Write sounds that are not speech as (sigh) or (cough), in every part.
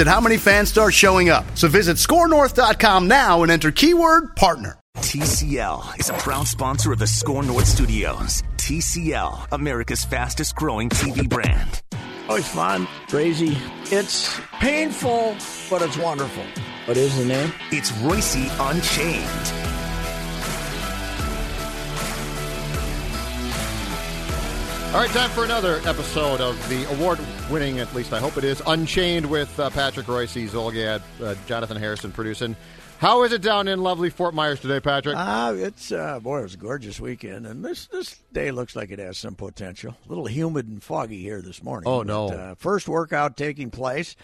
at how many fans start showing up. So visit scorenorth.com now and enter keyword partner. TCL is a proud sponsor of the Score North Studios. TCL, America's fastest growing TV brand. Oh, Always fun, crazy. It's painful, but it's wonderful. What is the name? It's Reusse Unchained. All right, time for another episode of the award-winning, at least I hope it is, Unchained with uh, Patrick Reusse, Zulgad, uh, Jonathan Harrison producing. How is it down in lovely Fort Myers today, Patrick? Ah, it's uh, boy, it was a gorgeous weekend, and this this day looks like it has some potential. A little humid and foggy here this morning. Oh, no. But, uh, first workout taking place.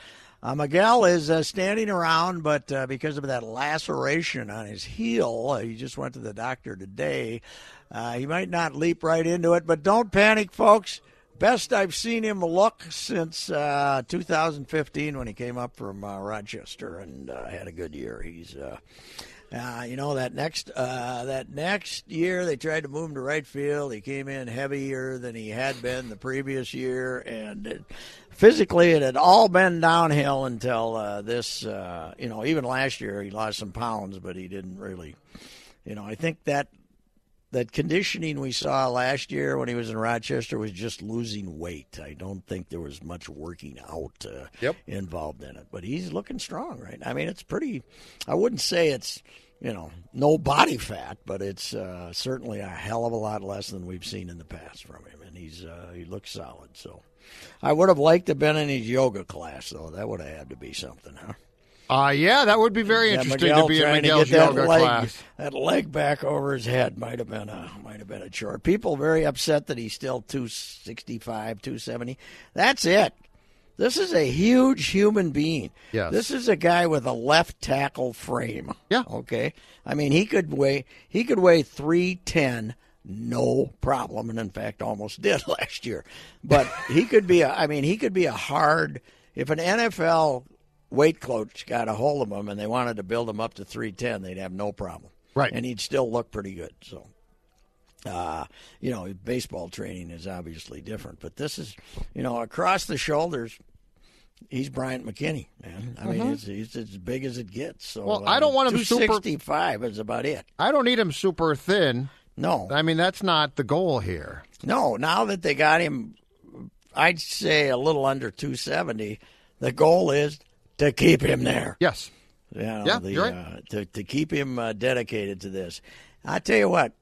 Uh, Miguel is uh, standing around, but uh, because of that laceration on his heel, uh, he just went to the doctor today. Uh, he might not leap right into it, but don't panic, folks. Best I've seen him look since uh, 2015 when he came up from Rochester and had a good year. He's, uh, you know, that next uh, that next year they tried to move him to right field. He came in heavier than he had been the previous year, and it, physically it had all been downhill until uh, this. Uh, you know, even last year he lost some pounds, but he didn't really. You know, I think that that conditioning we saw last year when he was in Rochester was just losing weight. I don't think there was much working out uh, Yep. involved in it. But he's looking strong, right? I mean, it's pretty. I wouldn't say it's you know no body fat, but it's uh, certainly a hell of a lot less than we've seen in the past from him, and he's uh, he looks solid. So. I would have liked to have been in his yoga class, though. That would have had to be something, huh? Uh, yeah, that would be very Yeah, interesting Miguel to be in Miguel's to get that yoga leg, class. That leg back over his head might have been a might have been a chore. People very upset that he's still 265, 270. That's it. This is a huge human being. Yes. This is a guy with a left tackle frame. Yeah. Okay. I mean, he could weigh he could weigh 310 no problem and in fact almost did (laughs) last year. But he could be a I mean, he could be a hard if an NFL weight coach got a hold of him and they wanted to build him up to 310, they'd have no problem. Right. And he'd still look pretty good. So, uh, you know, baseball training is obviously different, but this is, you know, across the shoulders, he's Bryant McKinnie, man. I mean, it's, he's as big as it gets. So, Mm-hmm. Well, uh, I don't want him super- 265 is about it. I don't need him super thin. No, I mean, that's not the goal here. no. Now that they got him, I'd say a little under 270. The goal is to keep him there. Yes. You know, Yeah, the, you're right. uh, to to keep him uh, dedicated to this. I tell you what,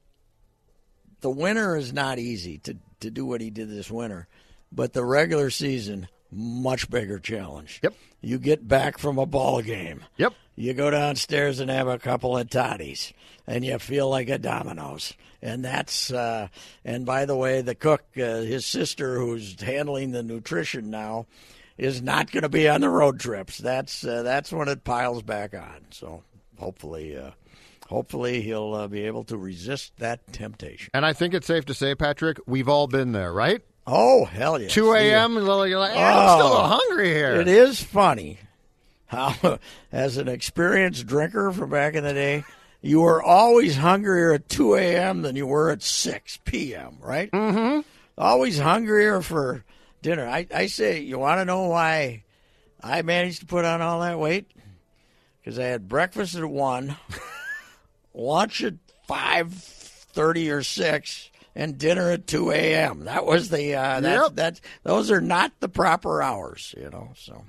the winter is not easy to to do what he did this winter, but the regular season much bigger challenge. Yep. You get back from a ball game. Yep. You go downstairs and have a couple of toddies, and you feel like a Domino's. And that's uh, and by the way, the cook, uh, his sister, who's handling the nutrition now, is not going to be on the road trips. That's uh, that's when it piles back on. So hopefully, uh, hopefully he'll uh, be able to resist that temptation. And I think it's safe to say, Patrick, we've all been there, right? Oh hell yeah! 2 a.m. You're like, "Eh, I'm still Oh. hungry here. It is funny how, (laughs) as an experienced drinker from back in the day, you were always hungrier at 2 a.m. than you were at 6 p.m., right? Mm-hmm. Always hungrier for dinner. I, I say, you want to know why I managed to put on all that weight? Because I had breakfast at 1, (laughs) lunch at 5.30 or 6, and dinner at 2 a.m. That was the, uh, that's, Yep. that's, those are not the proper hours, you know, so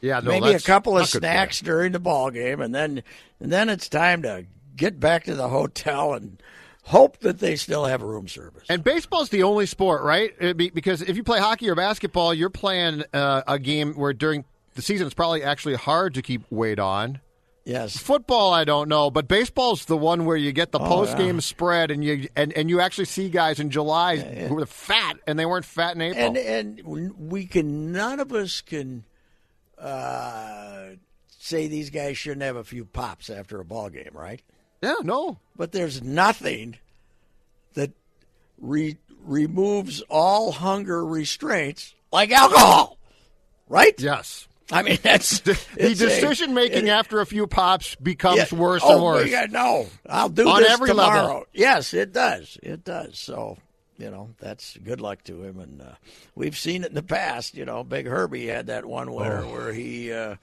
yeah, no, maybe a couple of not good for you. snacks during the ball game, and then and then it's time to get back to the hotel and hope that they still have room service. And baseball's the only sport, right? Be- because if you play hockey or basketball, you're playing uh, a game where during the season it's probably actually hard to keep weight on. yes. Football, I don't know, but baseball's the one where you get the Oh, post game yeah. spread, and you and, and you actually see guys in July who are fat, and they weren't fat in April. and and we can none of us can uh, say these guys shouldn't have a few pops after a ball game, right? Yeah, no, But there's nothing that re- removes all hunger restraints like alcohol, right? yes. I mean that's The decision making after a few pops becomes yeah. worse oh, and worse. Yeah, no, I'll do On this every tomorrow. level. Yes, it does. It does. So you know that's good luck to him, and uh, we've seen it in the past. You know, Big Herbie had that one winter Oh. where he. Uh,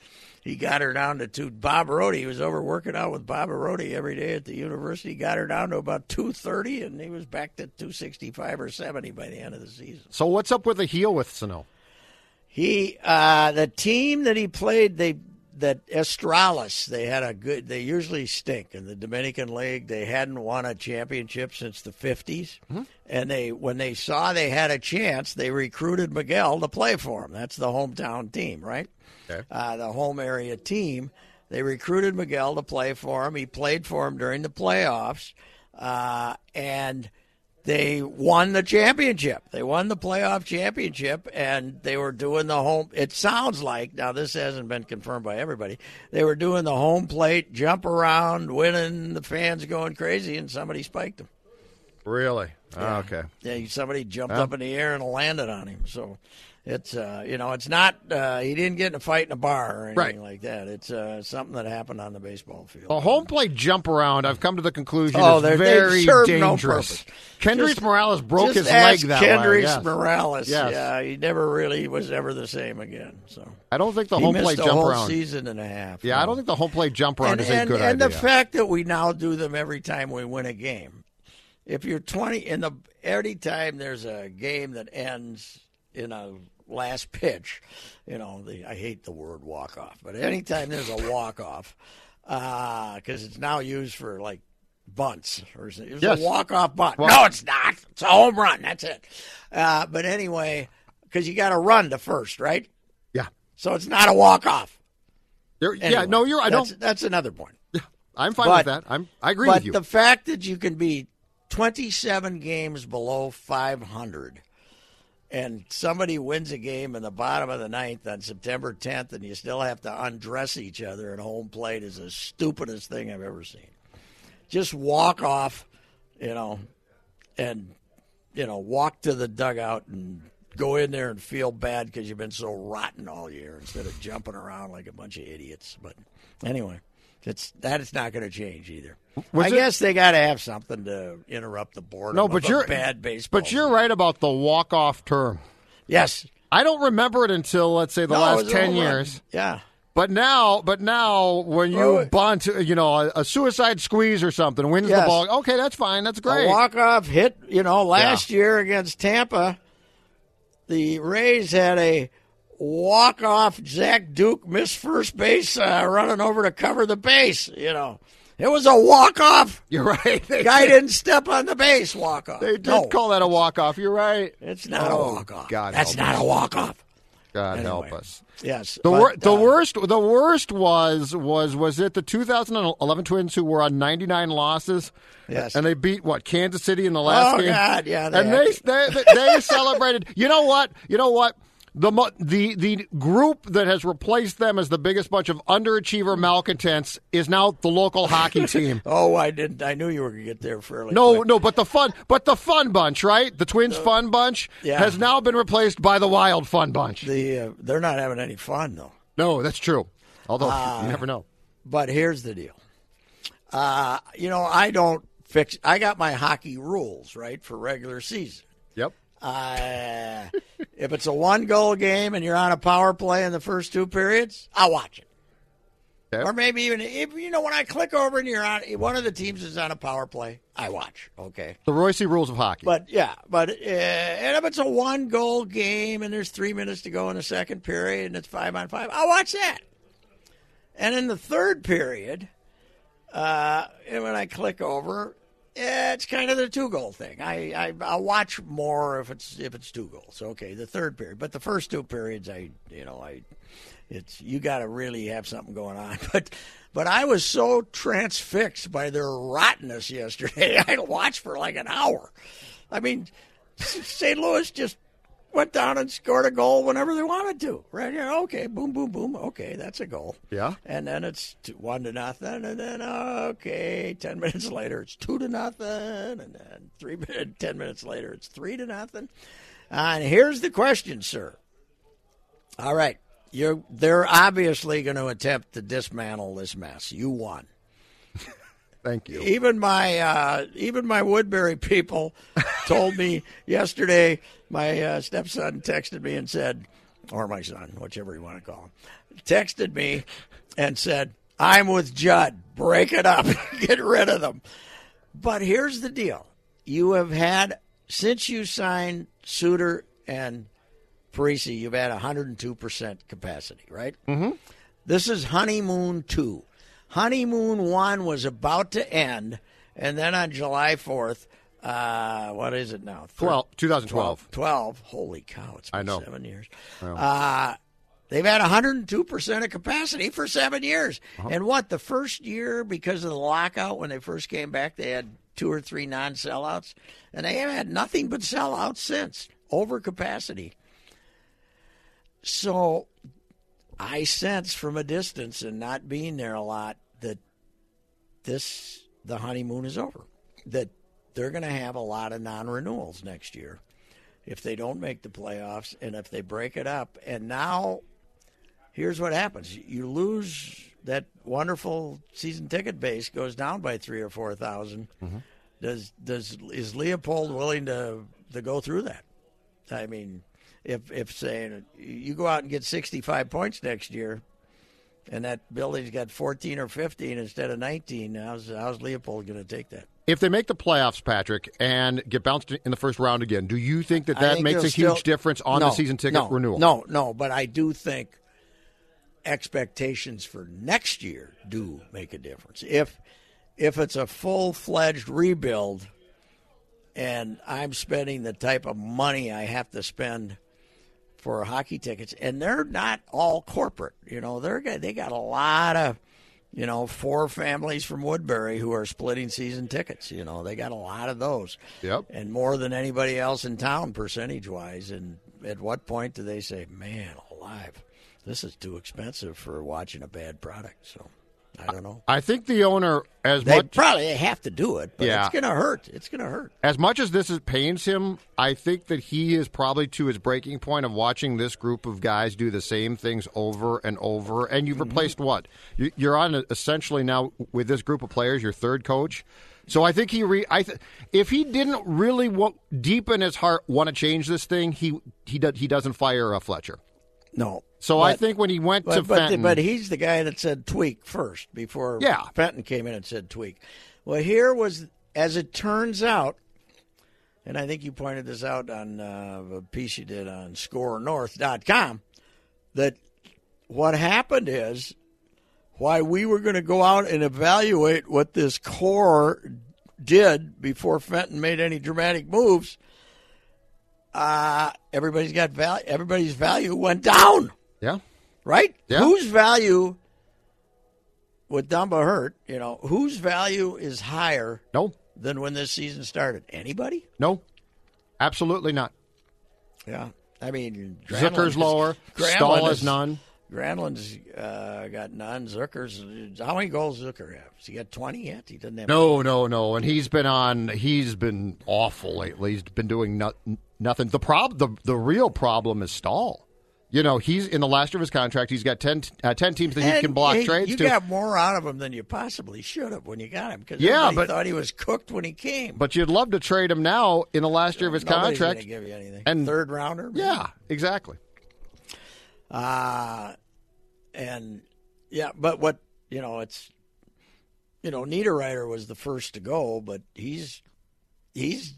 he got her down to two. Bob Rody, he was over working out with Bob Rody every day at the university. Got her down to about two thirty, and he was back to two sixty five or seventy by the end of the season. So what's up with the heel with Sano? He uh, the team that he played they that Estrellas they had a good they usually stink in the Dominican League. They hadn't won a championship since the 50s and they when they saw they had a chance they recruited Miguel to play for them. That's the hometown team right? Okay. uh, the home area team. They recruited Miguel to play for him. He played for him during the playoffs. Uh, and they won the championship. They won the playoff championship, and they were doing the home. It sounds like now this hasn't been confirmed by everybody. They were doing the home plate jump around, winning. The fans going crazy, and somebody spiked them. Really? Ah, okay. Yeah, somebody jumped up in the air and landed on him. So it's uh, you know it's not uh, he didn't get in a fight in a bar or anything Right. like that. It's uh, something that happened on the baseball field. A home plate jump around, I've come to the conclusion, Oh, is they're- very no dangerous. purpose. Kendrys Just- Morales broke his leg that Kendrys way. yes. Morales. Yes. Yeah, he never really was ever the same again. So I don't think the he home plate a jump whole around. season and a half. Yeah, I don't think the home plate jump around and, is a and, good and idea. the fact that we now do them every time we win a game. If you're 20 in the every time there's a game that ends in a last pitch, you know, the, I hate the word walk off, but anytime there's a walk off, because it's now used for like bunts or. It's Yes. a walk off bunt. Well- no, it's not. It's a home run. That's it. Uh, but anyway, because you got to run to first, right? yeah. So it's not a walk off. You're- yeah, no, you're. I that's, don't. That's another point. Yeah, I'm fine but- with that. I'm. I agree with you. But the fact that you can be 27 games below 500 and somebody wins a game in the bottom of the ninth on September 10th and you still have to undress each other at home plate is the stupidest thing I've ever seen. Just walk off, you know, and, you know, walk to the dugout and go in there and feel bad because you've been so rotten all year instead of jumping around like a bunch of idiots. But anyway, it's that is not going to change either. Was I it- guess they got to have something to interrupt the boredom. no, but you're bad baseball. But you're right about the walk off term. yes. I don't remember it until let's say the No, last ten home run. years. Yeah. But now, but now, when you bunt, you know, a, a suicide squeeze or something, wins the ball. Okay, that's fine. That's great. A walk off hit, you know, last year against Tampa, the Rays had a walk off Zach Duke missed first base uh, running over to cover the base, you know. It was a walk off. (laughs) You're right. They Guy did, didn't step on the base walk off. they did no, call that a walk off. You're right. it's not Oh, a walk off. God That's help not us. a walk off. God Anyway. help us. Yes. The but, wor- the uh, worst the worst was was was it the 2011 Twins who were on 99 losses. Yes. And they beat what Kansas City in the last Oh, game. God, yeah, they and they, they they they (laughs) celebrated. You know what? You know what? The the the group that has replaced them as the biggest bunch of underachiever malcontents is now the local hockey (laughs) team. Oh, I didn't. I knew you were going to get there fairly. No, quick. no, but the fun, but the fun bunch, right? The Twins fun bunch yeah. has now been replaced by the Wild fun bunch. The uh, they're not having any fun though. no, that's true. Although Ah. you never know. But here's the deal. Uh, you know, I don't fix. I got my hockey rules right for regular season. Uh, if it's a one goal game and you're on a power play in the first two periods, I'll watch it. Okay. Or maybe even if you know when I click over and you're on one of the teams is on a power play, I watch. Okay. The Reusse rules of hockey. But yeah, but uh, and if it's a one goal game and there's three minutes to go in the second period and it's five on five, I'll watch that. And in the third period, uh, and when I click over, Yeah, it's kind of the two goal thing. I, I I'll watch more if it's if it's two goals. Okay, the third period, but the first two periods, I you know I, it's you got to really have something going on. (laughs) But but I was so transfixed by their rottenness yesterday. (laughs) I watched for like an hour. I mean, St. Louis just went down and scored a goal whenever they wanted to. Right here, okay, boom, boom, boom. Okay, that's a goal. Yeah. And then it's two, one to nothing, and then okay, ten (laughs) minutes later it's two to nothing, and then three (laughs) ten minutes later it's three to nothing. and here's the question, sir. All right, you're they're obviously going to attempt to dismantle this mess. You won. (laughs) Thank you. Even my uh, even my Woodbury people told me yesterday. My uh, stepson texted me and said, or my son, whichever you want to call him, texted me and said, "I'm with Judd. Break it up. (laughs) Get rid of them." But here's the deal: you have had since you signed Suter and Parise, you've had 102 percent capacity, right? Mm-hmm. This is honeymoon two. Honeymoon one was about to end, and then on July 4th, uh, what is it now? 12, 2012. 12. Holy cow, it's been I know. seven years. Uh, they've had 102% of capacity for seven years. Uh-huh. And what, the first year, because of the lockout, when they first came back, they had two or three non sellouts, and they have had nothing but sellouts since. Over capacity. So I sense from a distance and not being there a lot that this the honeymoon is over. That they're going to have a lot of non-renewals next year if they don't make the playoffs and if they break it up. And now here's what happens. You lose that wonderful season ticket base goes down by 3 or 4,000. Mm-hmm. Does does is Leipold willing to to go through that? I mean, if if saying you go out and get 65 points next year, and that building's got 14 or 15 instead of 19, how's how's Leipold going to take that? If they make the playoffs, Patrick, and get bounced in the first round again, do you think that that think makes a huge still- difference on No, the season ticket no, renewal? No, no, but I do think expectations for next year do make a difference. If if it's a full fledged rebuild, and I'm spending the type of money I have to spend for hockey tickets, and they're not all corporate. You know, they're they got a lot of you know four families from Woodbury who are splitting season tickets. You know, they got a lot of those. Yep. and more than anybody else in town percentage wise. And at what point do they say, "Man, alive, this is too expensive for watching a bad product"? So I don't know. I think the owner, as They much probably have to do it, but Yeah. it's going to hurt. It's going to hurt. as much as this is pains him, I think that he is probably to his breaking point of watching this group of guys do the same things over and over. And you've mm-hmm. replaced what? You- You're on essentially now with this group of players, your third coach. So I think he, re- I th- if he didn't really wa- deep in his heart want to change this thing, he he do- he doesn't fire a Fletcher. No. So I think when he went to But, but, Fenton, but he's the guy that said tweak first before Yeah. Fenton came in and said tweak. Well, here was, as it turns out, and I think you pointed this out on uh, a piece you did on scorenorth.com, that what happened is why we were going to go out and evaluate what this core did before Fenton made any dramatic moves. Uh, everybody's got value. Everybody's value went down yeah, right? Yeah. Whose value with Dumba hurt, you know, whose value is higher no, than when this season started? Anybody? no, absolutely not. Yeah. I mean, Zucker's Granlund's- lower, Granlund Staal has is- none. Granlund's uh, got none. Zucker's how many goals Zucker have? Has he got twenty yet? He doesn't have. No, no, no. And he's been on. He's been awful lately. He's been doing no, nothing. The prob the the real problem is Staal. You know, he's in the last year of his contract. He's got 10, uh, 10 teams that he can block hey, trades You to. got more out of him than you possibly should have when you got him because Yeah, but- thought he was cooked when he came. but you'd love to trade him now in the last year of his Nobody's contract. give you anything. And- third rounder. maybe? Yeah, exactly. Uh, and yeah, but what you know, it's you know, Niederreiter was the first to go, but he's he's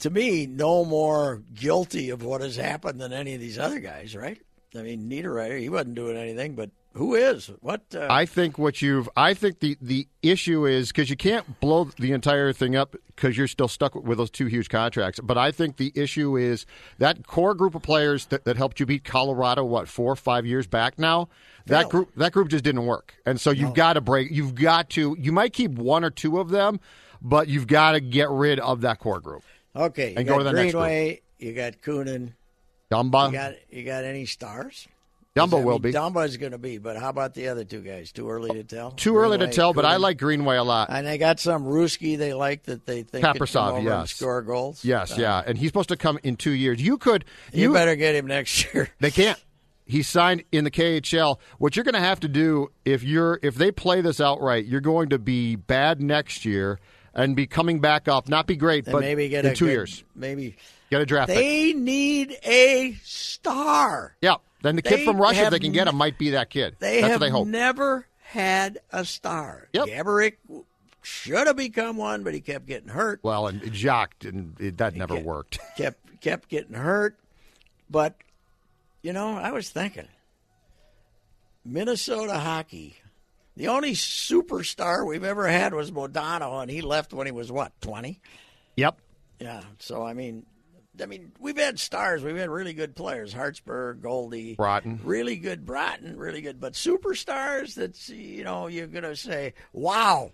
to me no more guilty of what has happened than any of these other guys, right? I mean, Niederreiter, he wasn't doing anything, but Who is? What? Uh, I think what you've. I think the the issue is because you can't blow the entire thing up because you're still stuck with those two huge contracts. But I think the issue is that core group of players that, that helped you beat Colorado what four or five years back now. That No. group that group just didn't work, and so you've got to break. You've got to. You might keep one or two of them, but you've got to get rid of that core group. Okay, you and got go to the next. Greenway. You got Kunin. Dumba, You got you got any stars? Dumba will be Dumba's going to be, but how about the other two guys? Too early to tell. too early to Greenway, tell. But I Kunin. like Greenway a lot. And they got some Ruski they like that they think could Kaprizov, come over and yes. score goals. Yes, Uh, yeah, and he's supposed to come in two years. You could. You, better get him next year. (laughs) They can't. He signed in the KHL. What you're going to have to do if you're if they play this outright, you're going to be bad next year and be coming back up. Not be great, And but maybe get in two good- years Maybe get a draft pick. they need a star. Yeah, then the kid They from Russia, if they can get him, might be that kid. They That's have what they hope. never had a star. Yep. Gaborik should have become one, but he kept getting hurt. well, and Jacques didn't. It, that never get- worked. (laughs) kept kept getting hurt. But you know, I was thinking Minnesota hockey. The only superstar we've ever had was Modano, and he left when he was what twenty. Yep. Yeah. So I mean, I mean, we've had stars. We've had really good players. Hartsburg, Goldie, Broten. really good. Broten, really good. But superstars, that's you know, you're gonna say, wow,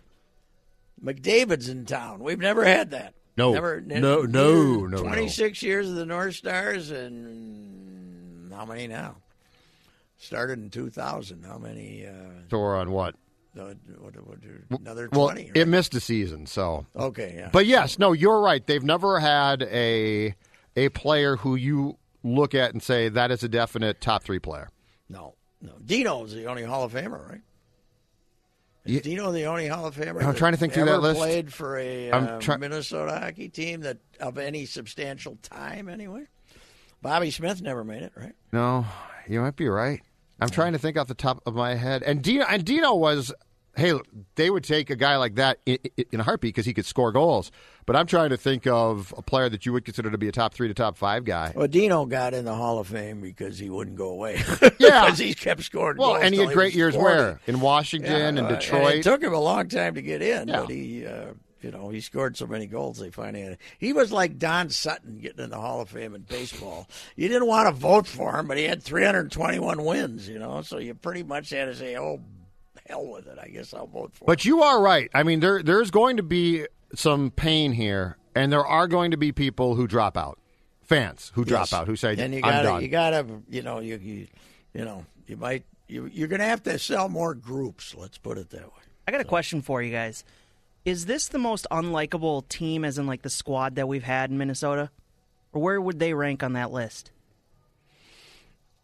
McDavid's in town. We've never had that. No. never. No, no, no, no. Twenty six years of the North Stars, and how many now? Started in two thousand. How many? Uh, So we're on what? another Well, twenty. it missed a season, so okay, yeah. But yes, no, you're right. They've never had a a player who you look at and say that is a definite top three player. No, no. Dino's the only Hall of Famer, right? Is Yeah. Dino the only Hall of Famer? I'm trying to think through that list. Played for a I'm uh, try- Minnesota hockey team that of any substantial time, anyway. Bobby Smith never made it, right? No, you might be right. I'm trying to think off the top of my head. And Dino and Dino was hey, they would take a guy like that in, in a heartbeat because he could score goals. But I'm trying to think of a player that you would consider to be a top three to top five guy. Well, Dino got in the Hall of Fame because he wouldn't go away. (laughs) Yeah. because he kept scoring. Well, goals and he had great was years 40. where in Washington Yeah, and Detroit. it took him a long time to get in, Yeah. but he, uh, you know, he scored so many goals. They finally had it. He was like Don Sutton getting in the Hall of Fame in baseball. You didn't want to vote for him, but he had 321 wins. You know, so you pretty much had to say, "Oh, hell with it." I guess I'll vote for. him. But you are right. I mean, there there's going to be some pain here, and there are going to be people who drop out, fans who drop Yes. out, who say, and you "I'm gotta, done." you gotta, you know, you, you, you know, you might, you, you're gonna have to sell more groups. Let's put it that way. I got a question for you guys. Is this the most unlikable team, as in like the squad that we've had in Minnesota, or where would they rank on that list?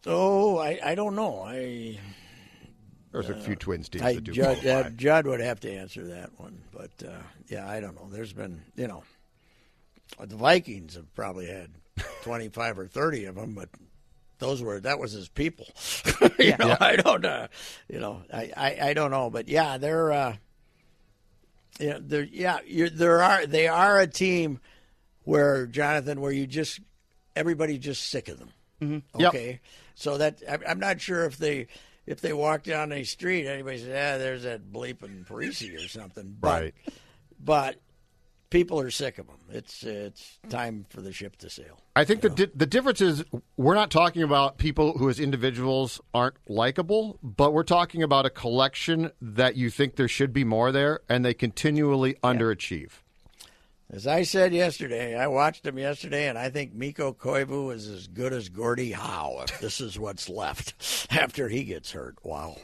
Oh, I, I don't know. I, There's a few Twins teams I that do Judd, uh, Judd would have to answer that one, but uh, yeah, I don't know. There's been, you know, the Vikings have probably had (laughs) 25 or 30 of them, but those were that was his people. (laughs) you know, I don't, uh, you know, I, I, I don't know, but yeah, they're, uh, yeah, they're, yeah, there are they are a team where Jonathan, where you just everybody's just sick of them. Mm-hmm. Yep. Okay, so that I'm, I'm not sure if they if they walk down the street, anybody says, "Yeah, there's that bleeping Parise or something." But, Right. But people are sick of them. It's it's time for the ship to sail. I think the di- the difference is we're not talking about people who as individuals aren't likable, but we're talking about a collection that you think there should be more there, and they continually underachieve. As I said yesterday, I watched him yesterday, and I think Mikko Koivu is as good as Gordie Howe if this is what's left (laughs) after he gets hurt. Wow,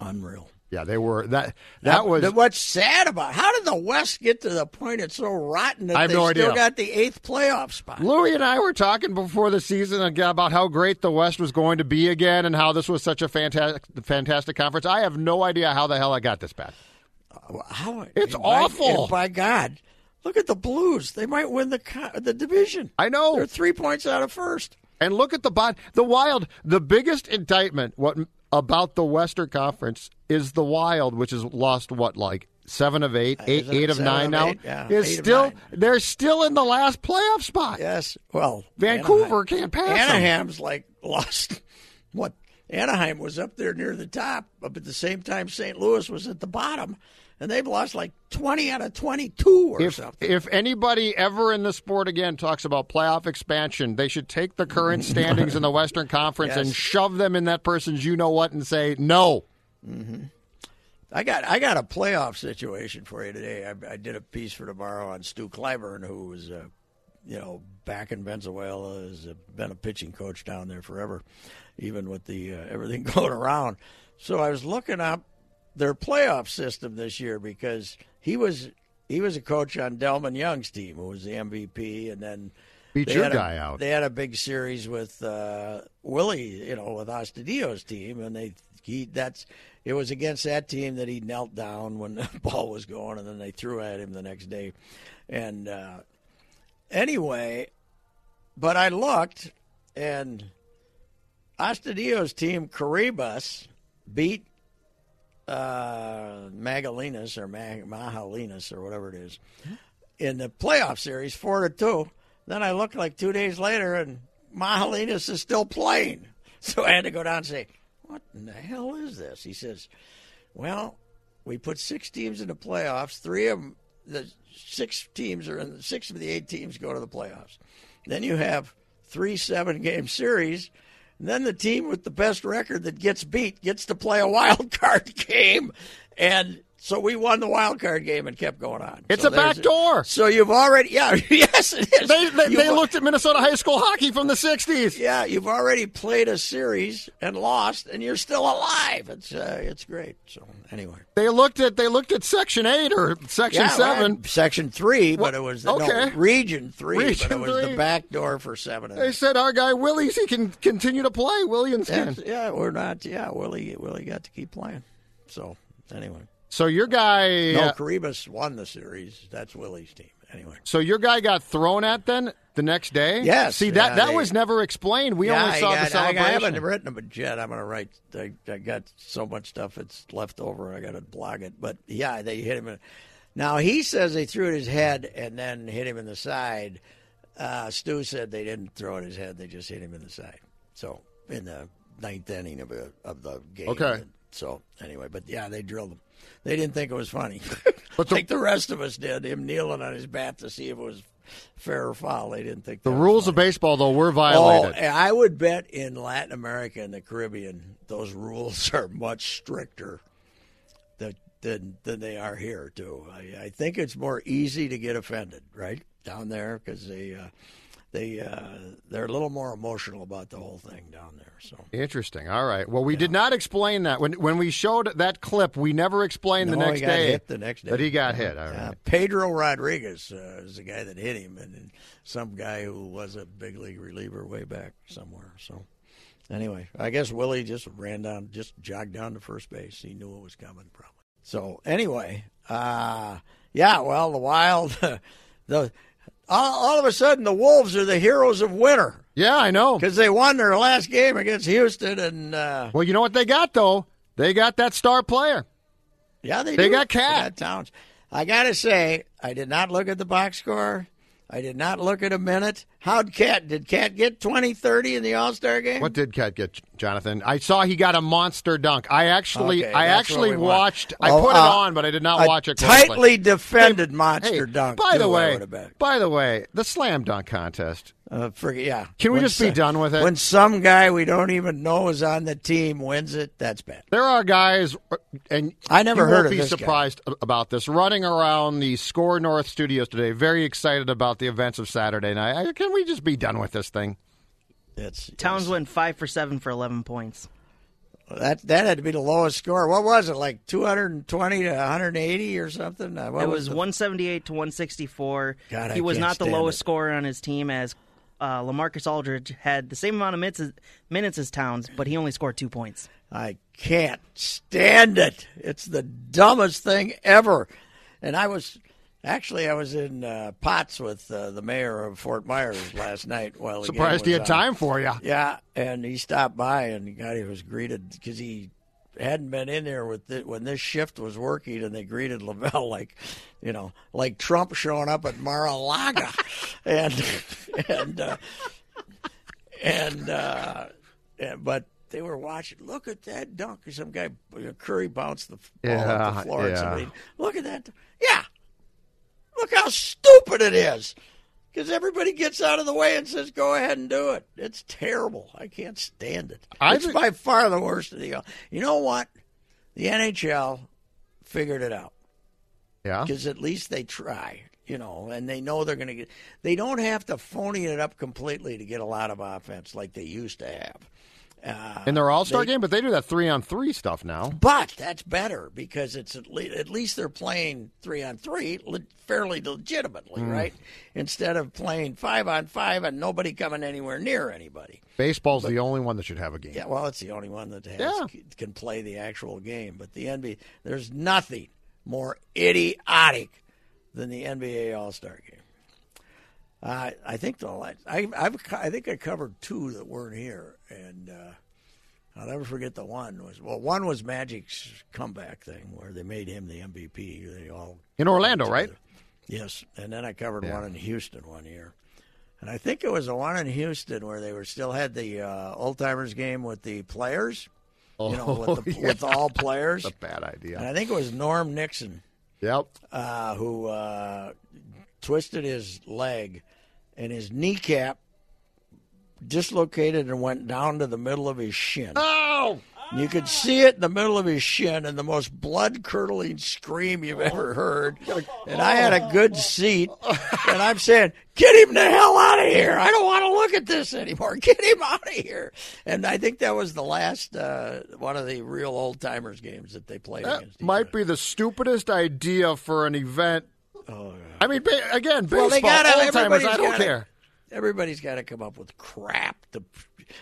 unreal. Yeah, they were that. That was what's sad about how did the West get to the point it's so rotten that I have they no still idea. got the eighth playoff spot? Louis and I were talking before the season about how great the West was going to be again, and how this was such a fantastic, fantastic conference. I have no idea how the hell I got this bad. Uh, how, It's awful. by God, look at the Blues. They might win the the division. I know. They're three points out of first. And look at the bot, the Wild. The biggest indictment what about the Western Conference is the Wild, which has lost what like seven of eight, eight, eight of nine now. eight? Yeah, is still they're still in the last playoff spot. Yes. Well, Vancouver Anaheim- can't pass them. Anaheim's like (laughs) lost what Anaheim was up there near the top, but at the same time, St. Louis was at the bottom, and they've lost like 20 out of 22 or If, something. if anybody ever in the sport again talks about playoff expansion, they should take the current (laughs) standings in the Western Conference and shove them in that person's you know what and say no. I got I got a playoff situation for you today. I, I did a piece for tomorrow on Stu Cliburn, who was, uh, you know, back in Venezuela, has uh, been a pitching coach down there forever, even with the uh, everything (laughs) going around. So I was looking up their playoff system this year because he was he was a coach on Delmon Young's team, who was the MVP, and then Beat they your had a- guy out. They had a big series with uh, Willie, you know, with Astudillo's team, and they he that's it was against that team that he knelt down when the (laughs) ball was going, and then they threw at him the next day. And uh, anyway, but I looked, and Astudillo's team, Caribes, beat uh, Magalinas or Mag- Mahalinas or whatever it is in the playoff series, four to two. Then I look like two days later, and Mahalinas is still playing. (laughs) So I had to go down and say, "What in the hell is this?" He says, "Well, we put six teams in the playoffs. Three of them, the six teams are in. Six of the eight teams go to the playoffs. Then you have three seven-game series." And then the team with the best record that gets beat gets to play a wild (laughs) card game, and so we won the wild card game and kept going on. It's So a back door. So you've already, yeah, (laughs) yes, it is. They, they, they looked at Minnesota high school hockey from the 60s. yeah, you've already played a series and lost, and you're still alive. It's uh, it's great. So anyway, They looked at they looked at Section 8 or Section yeah, 7. right, section three, but it was the, no, okay. region three, Region but it was three. the back door for seven. And They said our guy Willie's he can continue to play. Williams That's- can. yeah, we're not. Yeah, Willie Willie got to keep playing. So anyway, So your guy no, uh, Caribes won the series. That's Willie's team. Anyway. So your guy got thrown at then the next day? Yes, See that yeah, that they- was never explained. We yeah, only saw got, the I, celebration. I haven't written them but yet. I'm going to write. I, I got so much stuff that's left over. I got to blog it. But yeah, they hit him. In, now he says they threw it his head and then hit him in the side. Uh, Stu said they didn't throw it his head. They just hit him in the side. So in the ninth inning of, a, of the game. Okay. So anyway, but yeah, they drilled him. They didn't think it was funny, (laughs) But the- like the rest of us did. Him kneeling on his bat to see if it was fair or foul. They didn't think the that was rules of baseball though were Oh, violated. I would bet in Latin America and the Caribbean, those rules (laughs) are much stricter than than, than they are here too. I, I think it's more easy to get offended, right, down there because they uh, they uh, they're a little more emotional about the whole thing down there. So Interesting. All right. Well, we did not explain that when when we showed that clip. We never explained the No, next he got day hit the next day. that he got hit. All Yeah, right. Pedro Rodriguez uh, is the guy that hit him, and, and some guy who was a big league reliever way back somewhere. So, anyway, I guess Willie just ran down, just jogged down to first base. He knew it was coming, probably. So, anyway, uh, yeah, well, the Wild, (laughs) the all, of a sudden, the Wolves are the heroes of winter Yeah, I know. because they won their last game against Houston, and uh, Well, you know what they got though? They got that star player. Yeah, they They do. got Cat. Towns. I got to say, I did not look at the box score. I did not look at a minute. How'd Cat? Did Cat get 20, 30 in the All Star game? What did Cat get, Jonathan? I saw he got a monster dunk. I actually, Okay, I actually what we want. watched. I Oh, put it uh, on, but I did not watch it. closely. tightly defended Hey, monster dunk. By too, the way, would have bet. by the way, the slam dunk contest. Uh, forget, yeah. Can we When just be done with it? When some guy we don't even know is on the team wins it, that's bad. There are guys, and I never you heard won't of be this guy. surprised about this. Running around the Score North studios today, very excited about the events of Saturday night. I- Can we just be done with this thing? It's Towns it's- went five for seven for 11 points. That that had to be the lowest score. What was it? Like 220 to 180 or something? Uh, what it was the- 178 to 164. God, I he was can't the lowest it. scorer on his team as uh, Lamarcus Aldridge had the same amount of minutes as, minutes as Towns, but he only scored two points. I can't stand it. It's the dumbest thing ever. And I was actually I was in uh, Potts with uh, the mayor of Fort Myers last night while Surprised he had on. time for you. Yeah, and he stopped by and the guy was greeted because he hadn't been in there with the, when this shift was working, and they greeted Lavelle like, you know, like Trump showing up at Mar-a-Lago, (laughs) and and uh, and uh, and- but they were watching. Look at that dunk! Some guy Curry bounced the ball Yeah, off the floor. and yeah. somebody, look at that! Yeah, look how stupid it is. Because everybody gets out of the way and says, "Go ahead and do it." It's terrible. I can't stand it. I it's think- by far the worst of the. You know what? The NHL figured it out Yeah. because at least they try, you know, and they know they're going to get. They don't have to phony it up completely to get a lot of offense like they used to have. Uh, In their All Star game, but they do that three on three stuff now. but that's better because it's at least, at least they're playing three on three le- fairly legitimately, Mm. right? Instead of playing five on five and nobody coming anywhere near anybody. Baseball's the only one that should have a game. Yeah, well, it's the only one that has Yeah. can play the actual game. But the NBA, there's nothing more idiotic than the NBA All Star game. Uh, I think the I I've, I think I covered two that weren't here, and uh, I'll never forget the one was well, one was Magic's comeback thing where they made him the MVP. They all In Orlando, right? Yes, and then I covered Yeah. one in Houston one year, and I think it was the one in Houston where they were still had the uh, old timers game with the players, you know, with, (laughs) the, Oh, with all players. That's a bad idea. And I think it was Norm Nixon Yep. uh, who uh, twisted his leg, and his kneecap dislocated and went down to the middle of his shin. Oh! You could see it in the middle of his shin and the most blood curdling scream you've ever heard. And I had a good seat, and I'm saying, Get him the hell out of here. I don't want to look at this anymore. Get him out of here. And I think that was the last uh, one of the real old timers games that they played That against. might other. be the stupidest idea for an event. Oh, I mean, ba- again, baseball, Well, they gotta- I don't gotta- care. Everybody's got to come up with crap to,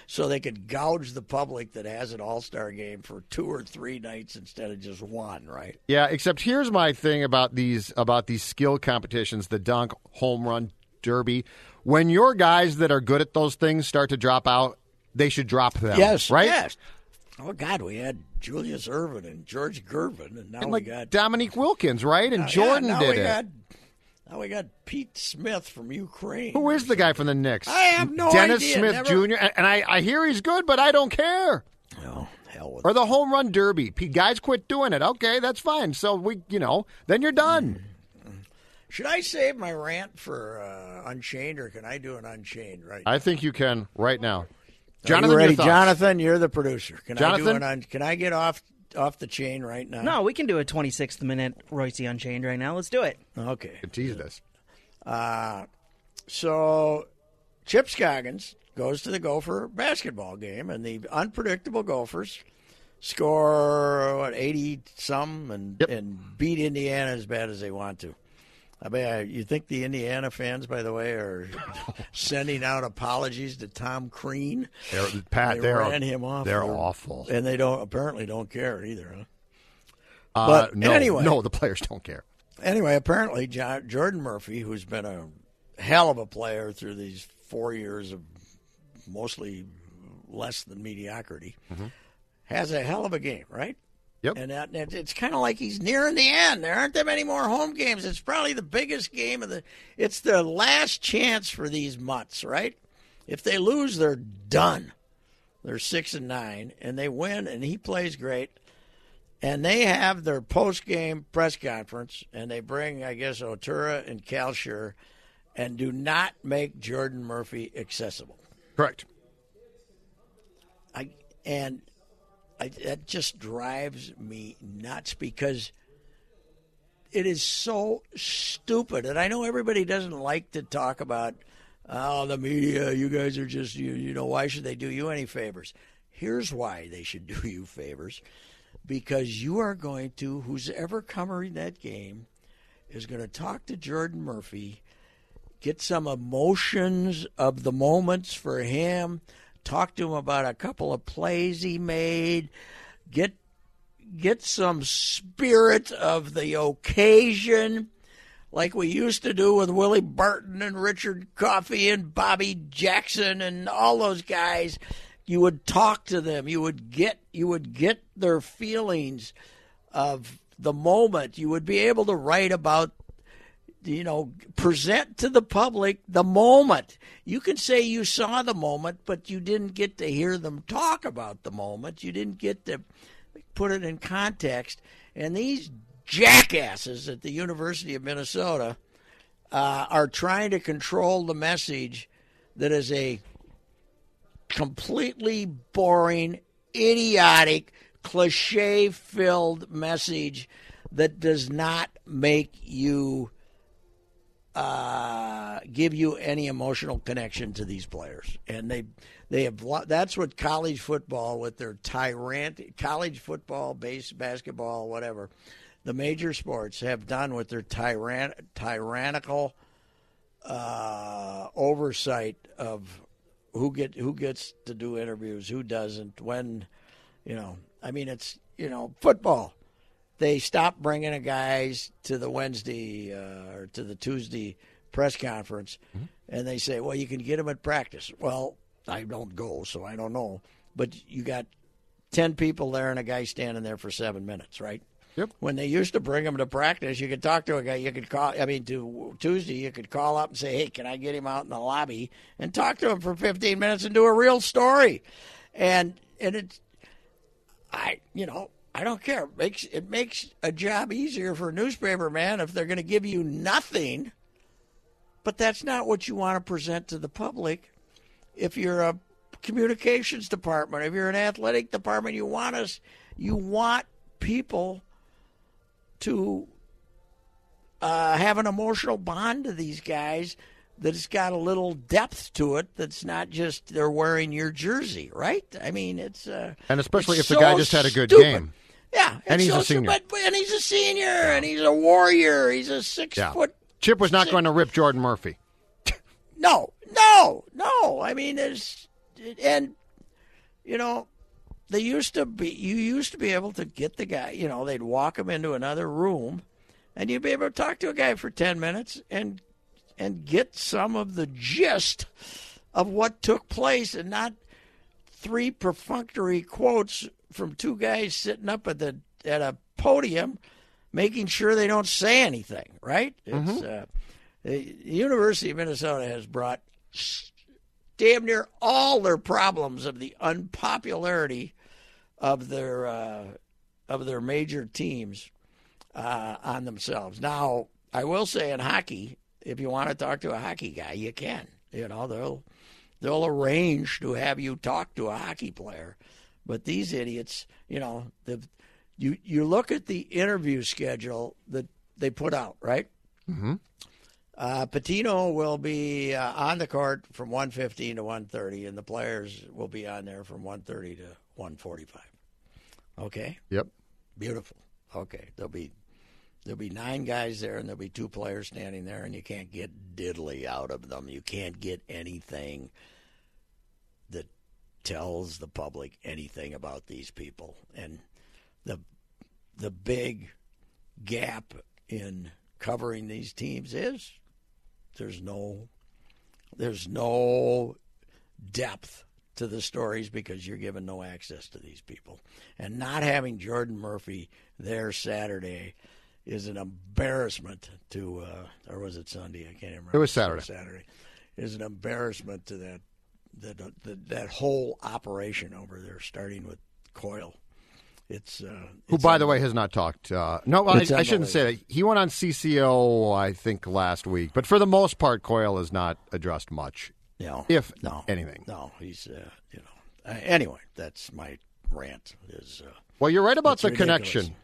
so they could gouge the public that has an all star game for two or three nights instead of just one, right? Yeah, except here's my thing about these about these skill competitions, the dunk, home run, derby. When your guys that are good at those things start to drop out, they should drop them. Yes, right. Yes. Oh God, we had Julius Erving and George Gervin, and now And we got Dominique Wilkins, right? And now- Jordan yeah, did we it. Got, now we got Pete Smith from Ukraine. Who is the guy from the Knicks? I have no Dennis idea, Smith never- Jr. And, I, I hear he's good, but I don't care. Oh, hell with Or the home run derby. Guys quit doing it. Okay, that's fine. So we, you know, then you're done. Should I save my rant for uh, Unchained, or can I do an Unchained right? I think you can right now. Are Jonathan, you ready? Your Jonathan, you're the producer. Can I do Jonathan? an Can I get off off the chain right now? No, we can do a 26th minute Reusse Unchained right now. Let's do it. Okay. Tease this. Uh, so, Chip Scoggins goes to the Gopher basketball game, and the unpredictable Gophers score what eighty some and Yep. and beat Indiana as bad as they want to. I mean, you think the Indiana fans, by the way, are (laughs) sending out apologies to Tom Crean? They're, Pat, They they're ran him off. They're for- awful. and they don't apparently don't care either. Huh? Uh, but no, anyway. no, the players don't care. anyway, apparently John, Jordan Murphy, who's been a hell of a player through these four years of mostly less than mediocrity, has a hell of a game, right? Yep. And that, that- it's kind of like he's nearing the end. There aren't that many more home games. It's probably the biggest game of the. It's the last chance for these mutts, right? If they lose, they're done. They're six and nine, and they win, and he plays great. And they have their post game press conference, and they bring, I guess, Oturu and Kalscheur, and do not make Jordan Murphy accessible. Correct. I and I, that just drives me nuts because it is so stupid. And I know everybody doesn't like to talk about oh the media. You guys are just you. You know why should they do you any favors? Here's why they should (laughs) do you favors. Because you are going to, who's ever covering that game, is going to talk to Jordan Murphy, get some emotions of the moments for him, talk to him about a couple of plays he made, get get some spirit of the occasion like we used to do with Willie Burton and Richard Coffey and Bobby Jackson and all those guys. You would talk to them. You would get you would get their feelings of the moment. You would be able to write about you know, present to the public the moment. You can say you saw the moment, but you didn't get to hear them talk about the moment. You didn't get to put it in context. And these jackasses at the University of Minnesota uh, are trying to control the message that is a completely boring, idiotic, cliche filled message that does not make you uh, give you any emotional connection to these players. And they they have that's what college football with their tyrant college football, base basketball, whatever, the major sports have done with their tyran, tyrannical uh, oversight of who get who gets to do interviews, who doesn't, when, you know. I mean, it's you know football. They stop bringing the guys to the Wednesday uh, or to the Tuesday press conference, mm-hmm. and they say, "Well, you can get them at practice." Well, I don't go, so I don't know. But you got ten people there and a guy standing there for seven minutes, right? Yep. When they used to bring him to practice, you could talk to a guy. You could call. I mean, to Tuesday, you could call up and say, "Hey, can I get him out in the lobby and talk to him for 15 minutes and do a real story?" And and it's, I you know, I don't care. It makes it makes a job easier for a newspaper man if they're going to give you nothing. But that's not what you want to present to the public. If you're a communications department, if you're an athletic department, you want us, you want people to uh, have an emotional bond to these guys that's got a little depth to it that's not just they're wearing your jersey, right? I mean, it's uh, and especially if so the guy just had a good stupid. game. Yeah, And he's so, a senior. But, and he's a senior, and he's a warrior. He's a six Yeah. foot. Chip was not six- going to rip Jordan Murphy. (laughs) No, no, no. I mean, there's and you know they used to be. You used to be able to get the guy. You know, they'd walk him into another room, and you'd be able to talk to a guy for ten minutes and and get some of the gist of what took place, and not three perfunctory quotes from two guys sitting up at the at a podium, making sure they don't say anything. Right? It's uh, the University of Minnesota has brought damn near all their problems of the unpopularity of their uh, of their major teams uh, on themselves. Now, I will say in hockey, if you want to talk to a hockey guy, you can. You know, they'll they'll arrange to have you talk to a hockey player. But these idiots, you know, the you you look at the interview schedule that they put out, right? Uh, Pitino will be uh, on the court from 1:15 to 1:30, and the players will be on there from 1:30 to 1:45. Okay, Yep. beautiful. Okay, there'll be there'll be nine guys there, and there'll be two players standing there, and you can't get diddly out of them. You can't get anything tells the public anything about these people, and the the big gap in covering these teams is there's no there's no depth to the stories because you're given no access to these people. And not having Jordan Murphy there Saturday is an embarrassment to uh, or was it Sunday? I can't remember. It was Saturday. It was Saturday is an embarrassment to that that that, that whole operation over there, starting with Coyle. It's uh, Who, it's by the way, has not talked. Uh, no, I, I shouldn't say that. He went on CCO, I think, last week. But for the most part, Coyle has not addressed much, No, if no anything. No, he's uh, you know. Uh, anyway, that's my rant. Is uh, Well, you're right about the ridiculous. connection.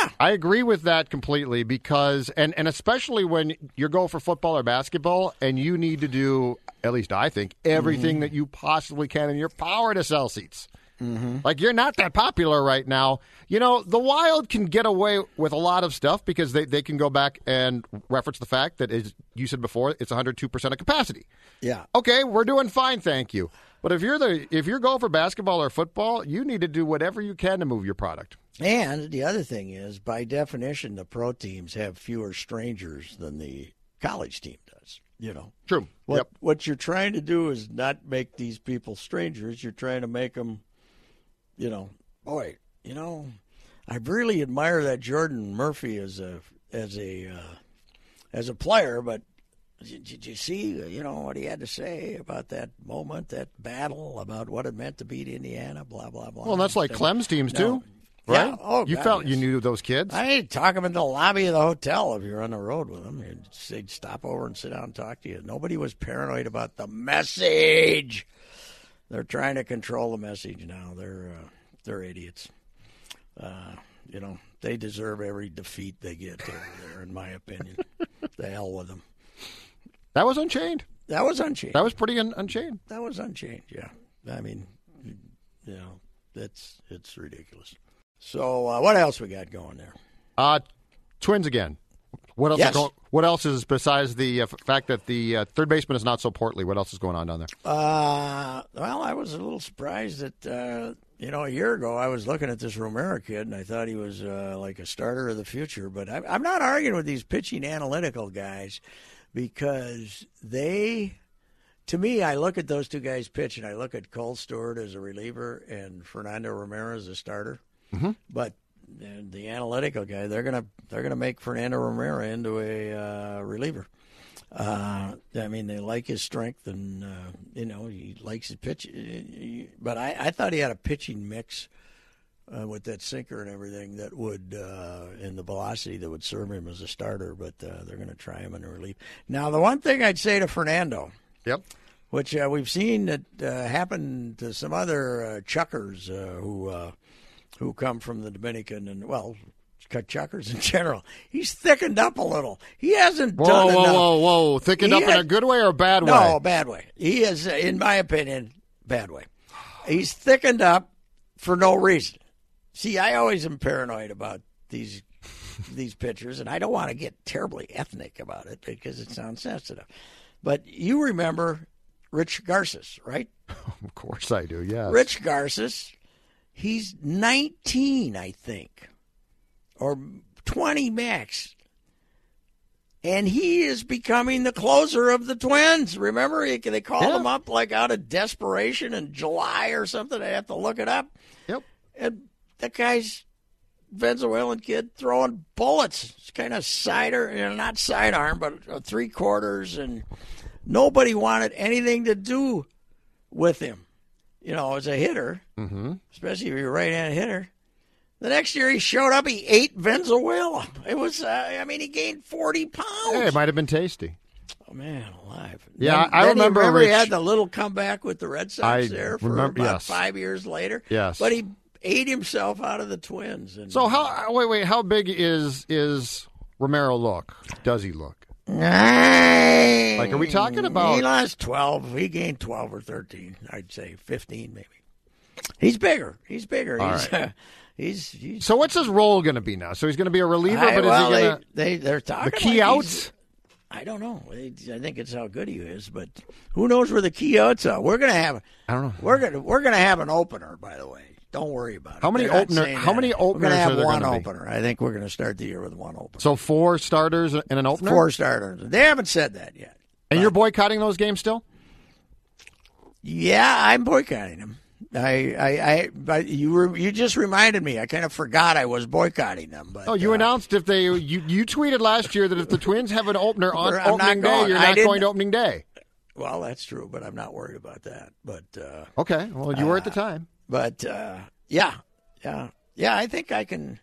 Yeah, I agree with that completely because, and, and especially when you're going for football or basketball and you need to do, at least I think, everything Mm-hmm. that you possibly can in your power to sell seats. Mm-hmm. Like you're not that popular right now. You know, the Wild can get away with a lot of stuff because they, they can go back and reference the fact that, as you said before, it's 102% of capacity. yeah. Okay, we're doing fine, thank you. But if you're the if you're going for basketball or football, you need to do whatever you can to move your product. And the other thing is, by definition, the pro teams have fewer strangers than the college team does. You know, True. what Yep. what you're trying to do is not make these people strangers. You're trying to make them, you know, boy, you know, I really admire that Jordan Murphy as a as a uh, as a player, but did, you see, you know, what he had to say about that moment, that battle, about what it meant to beat Indiana, blah blah blah. Well, that's like So- Clem's teams No. too, right? Yeah. Oh, you God, felt you yes. knew those kids. I talk them in the lobby of the hotel if you're on the road with them. You'd- They'd stop over and sit down and talk to you. Nobody was paranoid about the message. They're trying to control the message now. They're uh, they're idiots. Uh, you know they deserve every defeat they get over there, in my opinion. (laughs) the hell with them. that was Unchained. That was Unchained. That was pretty un- Unchained. That was Unchained, Yeah, I mean, you know, that's it's ridiculous. So uh, what else we got going there? Uh, twins again. What else? Yes. Is going, what else is besides the uh, fact that the uh, third baseman is not so portly? What else is going on down there? Uh, well, I was a little surprised that uh, you know a year ago I was looking at this Romero kid and I thought he was uh, like a starter of the future. But I, I'm not arguing with these pitching analytical guys because they, to me, I look at those two guys pitch and I look at Kohl Stewart as a reliever and Fernando Romero as a starter. But uh, the analytical guy, they're gonna they're gonna make Fernando Romero into a uh, reliever. Uh, I mean, they like his strength, and uh, you know he likes his pitch. But I, I thought he had a pitching mix uh, with that sinker and everything that would, uh, and the velocity that would serve him as a starter. But uh, they're going to try him in relief. Now, the one thing I'd say to Fernando, Yep. which uh, we've seen that uh, happen to some other uh, chuckers uh, who uh, who come from the Dominican and well, cut chuckers in general. He's thickened up a little. He hasn't Whoa, done whoa, enough. whoa, whoa! Thickened He up in a good way or a bad way? No, bad way. He is, in my opinion, bad way. He's thickened up for no reason. See, I always am paranoid about these these pitchers, and I don't want to get terribly ethnic about it because it sounds sensitive. But you remember Rich Garces, right? (laughs) Of course I do. Yes. Rich Garces, he's 19, I think, or 20 max. And he is becoming the closer of the Twins. Remember, they called Yeah. him up like out of desperation in July or something. I have to look it up. Yep. And that guy's Venezuelan kid throwing bullets. It's kind of cider, you know, not sidearm, but three quarters, and nobody wanted anything to do with him. You know, as a hitter, mm-hmm. especially if you're a right-handed hitter. The next year he showed up, he ate Venezuela. It was, uh, I mean, he gained 40 pounds. Hey, it might have been tasty. Oh, man, alive. Yeah, Then- I then he- remember remember he had the little comeback with the Red Sox I there for remember- about yes. five years later. Yes. But he ate himself out of the Twins. And, So how? Wait, wait. How big is is Romero look? Does he look? Like, are we talking about- He lost 12. He gained 12 or 13. I'd say 15 maybe. He's bigger. He's bigger. He's, right. (laughs) he's, he's, So what's his role going to be now? So he's going to be a reliever, I- but is well, he going to they, they, they're talking the key like outs? I don't know. I think it's how good he is, but who knows where the key outs are? We're gonna have. I don't know. We're gonna we're gonna have an opener. By the way, don't worry about it. How many opener- how many We're gonna have are there one opener. I think we're gonna start the year with one opener. So four starters and an opener. Four starters. They haven't said that yet. And you're boycotting those games still? Yeah, I'm boycotting them. I, I, I, but you were, you just reminded me. I kind of forgot I was boycotting them. But Oh, you uh, announced if they you, you tweeted last year that if the Twins have an opener on I'm opening day, you're not going to opening day. Well, that's true, but I'm not worried about that. But, uh, Okay, well you were at the time. But uh, yeah, yeah, yeah. I think I can.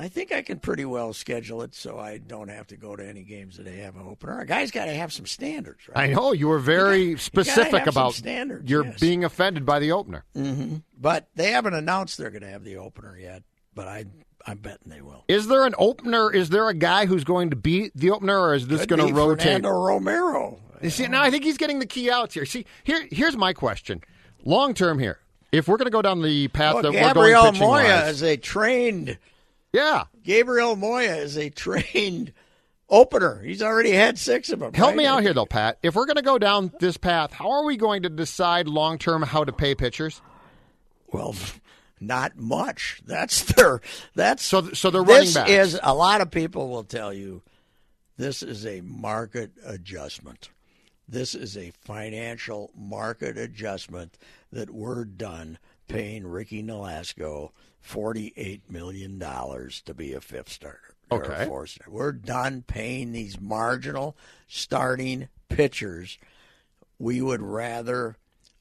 I think I can pretty well schedule it so I don't have to go to any games that they have an opener. A guy's got to have some standards, right? I know you were very You gotta specific some about standards, you're yes. being offended by the opener. But they haven't announced they're going to have the opener yet. But I, I'm betting they will. Is there an opener? Is there a guy who's going to beat the opener, or is this going to rotate? Fernando Romero. You see, now I think he's getting the key outs here. See, here, here's my question: long term here, if we're going to go down the path Well, that Gabriel we're going Moya pitching-wise- is a trained. yeah, Gabriel Moya is a trained opener. He's already had six of them. help right? me out here though, Pat. If we're going to go down this path, how are we going to decide long term how to pay pitchers? Well, not much. That's their. That's So, so they're running this back. is a lot of people will tell you this is a market adjustment. This is a financial market adjustment that we're done paying Ricky Nolasco forty-eight million dollars to be a fifth starter. Okay. Forster. We're done paying these marginal starting pitchers. We would rather,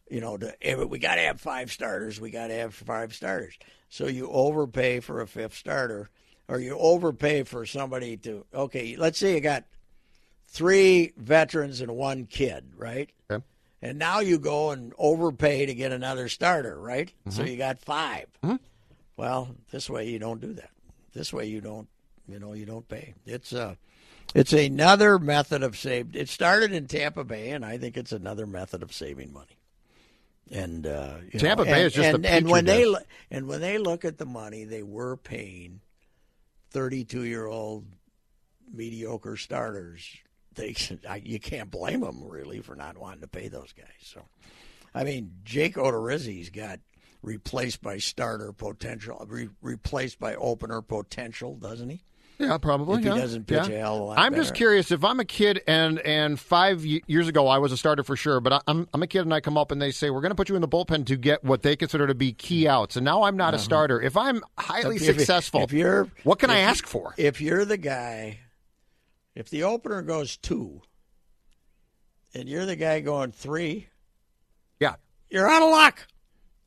you know, to, eh, we got to have five starters. We got to have five starters. So you overpay for a fifth starter, or you overpay for somebody to. Okay, let's say you got three veterans and one kid, right? Okay. And now you go and overpay to get another starter, right? So mm-hmm. you got 5 mm-hmm. Well, this way you don't do that. This way you don't, you know, you don't pay. It's a, it's another method of save. It started in Tampa Bay, and I think it's another method of saving money. And uh, Tampa know, Bay and, is just and, a and when dish. lo- and when they look at the money they were paying, thirty-two-year-old mediocre starters, they I, you can't blame them really for not wanting to pay those guys. So, I mean, Jake Odorizzi's got replaced by starter potential, re, replaced by opener potential, doesn't he? Yeah, probably. If he yeah. doesn't pitch yeah. a hell of a lot I'm just curious if I'm a kid and and five years ago I was a starter for sure, but I'm I'm a kid and I come up and they say we're going to put you in the bullpen to get what they consider to be key mm-hmm. outs, and now I'm not a uh-huh. starter. If I'm highly If successful, if you're, what can I if ask for? If you're the guy, if the opener goes two, and you're the guy going three, Yeah. you're out of luck.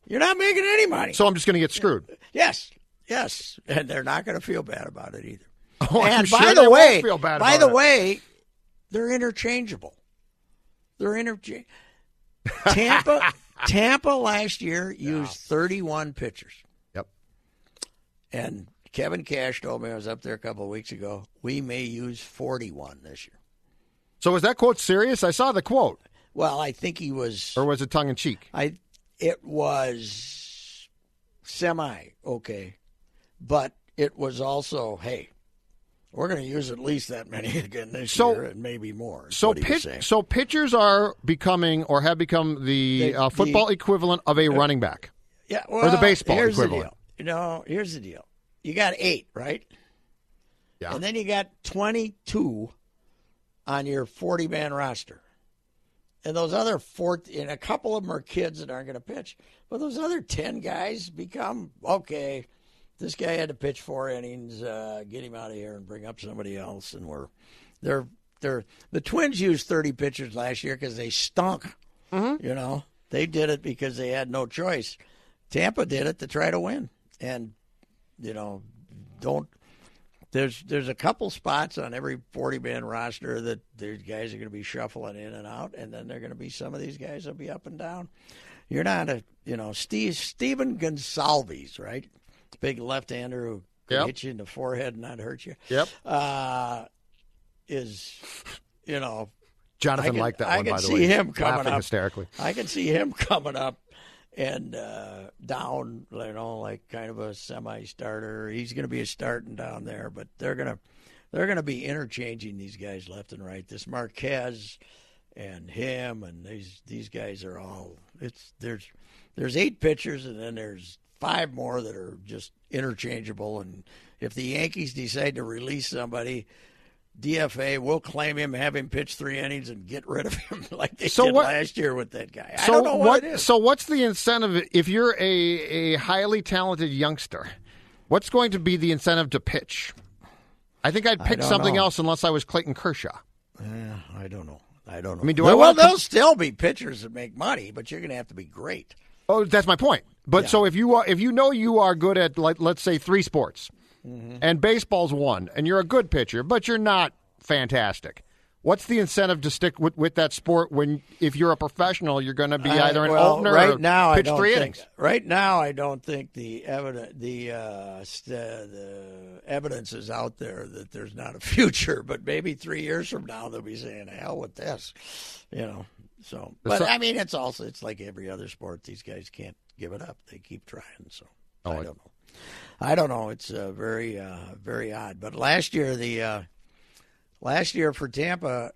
You're not making any money. So I'm just going to get screwed. yes, yes, and they're not going to feel bad about it either. (laughs) Oh, I'm and sure by they the way, feel bad by the it. way, they're interchangeable. They're interchangeable. (laughs) Tampa, Tampa last year used 31 pitchers. Yep. And Kevin Cash told me I was up there a couple of weeks ago. We may use 41 this year. So is that quote serious? I saw the quote, Well, I think he was. or was it tongue in cheek? I. It was semi okay, but it was also hey, we're going to use at least that many (laughs) again this So- year and maybe more. So was pitch, so pitchers are becoming or have become the They- uh, football the- equivalent of a running back. yeah, or the baseball here's equivalent. The deal. You know, here's the deal. You got eight, right? Yeah. And then you got 22 on your 40 man roster. And those other four, and a couple of them are kids that aren't going to pitch. But those other 10 guys become, okay, this guy had to pitch four innings, uh, get him out of here and bring up somebody else. And we're, they're, they're, the Twins used 30 pitchers last year because they stunk. You know, they did it because they had no choice. Tampa did it to try to win. And, you know, don't there's there's a couple spots on every 40 man roster that these guys are going to be shuffling in and out, and then they're going to be some of these guys that will be up and down. You're not a you know Steve Stephen Gonsalves, right? Big left hander who can Yep. hit you in the forehead and not hurt you. Yep. Uh, is you know Jonathan I can- liked that I one, can by the see way. him coming laughing up. hysterically. I can see him (laughs) coming up and uh, down, you know, like kind of a semi-starter. He's going to be a starting down there, but they're going to they're going to be interchanging these guys left and right. This Marquez and him and these these guys are all it's there's there's eight pitchers and then there's five more that are just interchangeable and if the Yankees decide to release somebody DFA We'll claim him, have him pitch three innings, and get rid of him (laughs) like they So did what- last year with that guy. I So don't know what, it is. So what's the incentive if you're a, a highly talented youngster? What's going to be the incentive to pitch? I think I'd pick something know. else unless I was Clayton Kershaw. Yeah, I don't know. I don't know. I mean, do well, I wanna there'll still be pitchers that make money, but you're going to have to be great. Oh, that's my point. But so if you are, if you know you are good at like let's say three sports, Mm-hmm. and baseball's one, and you're a good pitcher, but you're not fantastic. What's the incentive to stick with, with that sport when if you're a professional, you're going to be I- either an well, opener right or now, I pitch three think, innings? Right now, I don't think the evidence the uh, st- the evidence is out there that there's not a (laughs) future. But maybe three years from now, they'll be saying, "Hell with this," you know. So, but I mean, it's also it's like every other sport. These guys can't give it up. They keep trying. So Oh, I don't know. I don't know. It's uh, very uh, very odd. But last year the uh, last year for Tampa,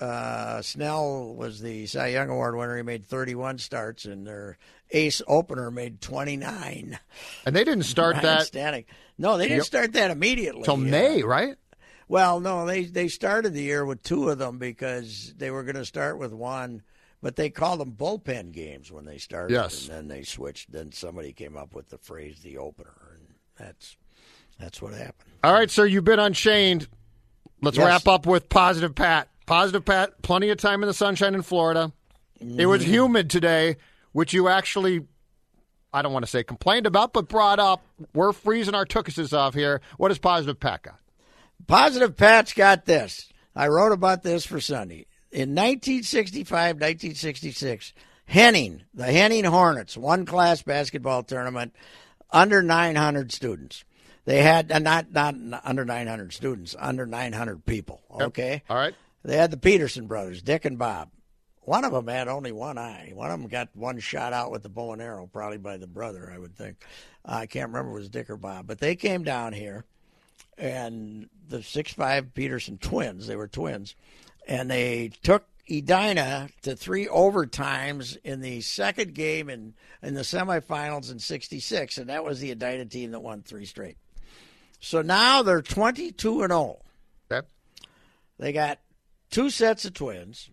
uh, Snell was the Cy Young Award winner. He made 31 starts, and their ace opener made 29. And they didn't start Ryne that Stanek. No, they didn't Yep. start that immediately. till May, right? well, no, they they started the year with two of them because they were going to start with one, but they called them bullpen games when they started. Yes. and then they switched. Then somebody came up with the phrase "the opener," and that's That's what happened. All right, sir, you've been unchained. Let's Yes. wrap up with positive Pat. Positive Pat, plenty of time in the sunshine in Florida. It was mm-hmm. humid today, which you actually, I don't want to say complained about, but brought up. We're freezing our tookuses off here. What does positive Pat got? Positive Pat's got this. I wrote about this for Sunday. In 1965, 1966, Henning, the Henning Hornets, one class basketball tournament, under 900 students. They had uh, not not under 900 students, under 900 people. Okay, All right. they had the Peterson brothers, Dick and Bob. One of them had only one eye. One of them got one shot out with the bow and arrow, probably by the brother, I would think. I can't remember if it was Dick or Bob, but they came down here and the six five Peterson twins. They were twins, and they took Edina to three overtimes in the second game in in the semifinals in '66, and that was the Edina team that won three straight. So now they're 22 and 0. Okay. They got two sets of twins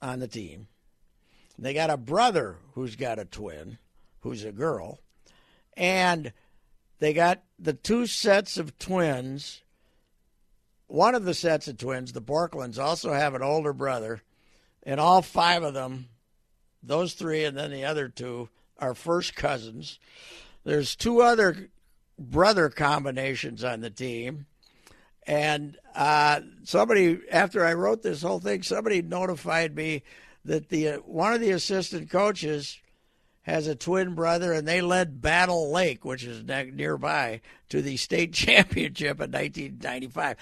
on the team. They got a brother who's got a twin, who's a girl, and they got the two sets of twins. One of the sets of twins, the Porklands, also have an older brother, and all five of them, those three and then the other two, are first cousins. There's two other brother combinations on the team. And uh, somebody, after I wrote this whole thing, somebody notified me that the uh, one of the assistant coaches has a twin brother, and they led Battle Lake, which is ne- nearby, to the state (laughs) championship in 1995.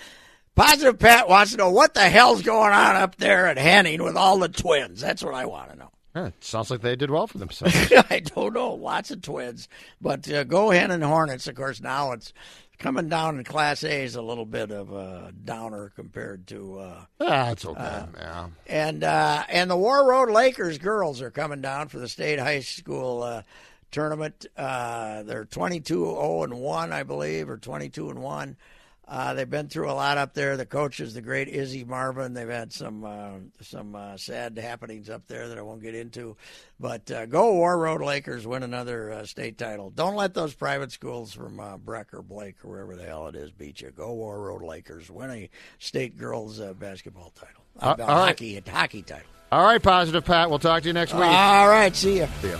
Positive Pat wants to know what the hell's going on up there at Henning with all the twins. That's what I want to know. Sounds like they did well for themselves. (laughs) I don't know. Lots of twins, but uh, go Henning hornets. Of course, now it's coming down in Class A is a little bit of a downer compared to, uh, That's okay. yeah. and uh, and the Warroad Lakers girls are coming down for the state high school uh, tournament. Uh, they're 22 0 and one, I believe, or 22 and one. Uh, they've been through a lot up there. The coach is the great Izzy Marvin. They've had some uh, some uh, sad happenings up there that I won't get into. But uh, go Warroad Lakers, win another uh, state title. Don't let those private schools from uh, Breck or Blake or wherever the hell it is beat you. Go Warroad Lakers, win a state girls uh, basketball title, uh, all right. hockey hockey title. All right, positive Pat. We'll talk to you next week. All right, see you. See ya.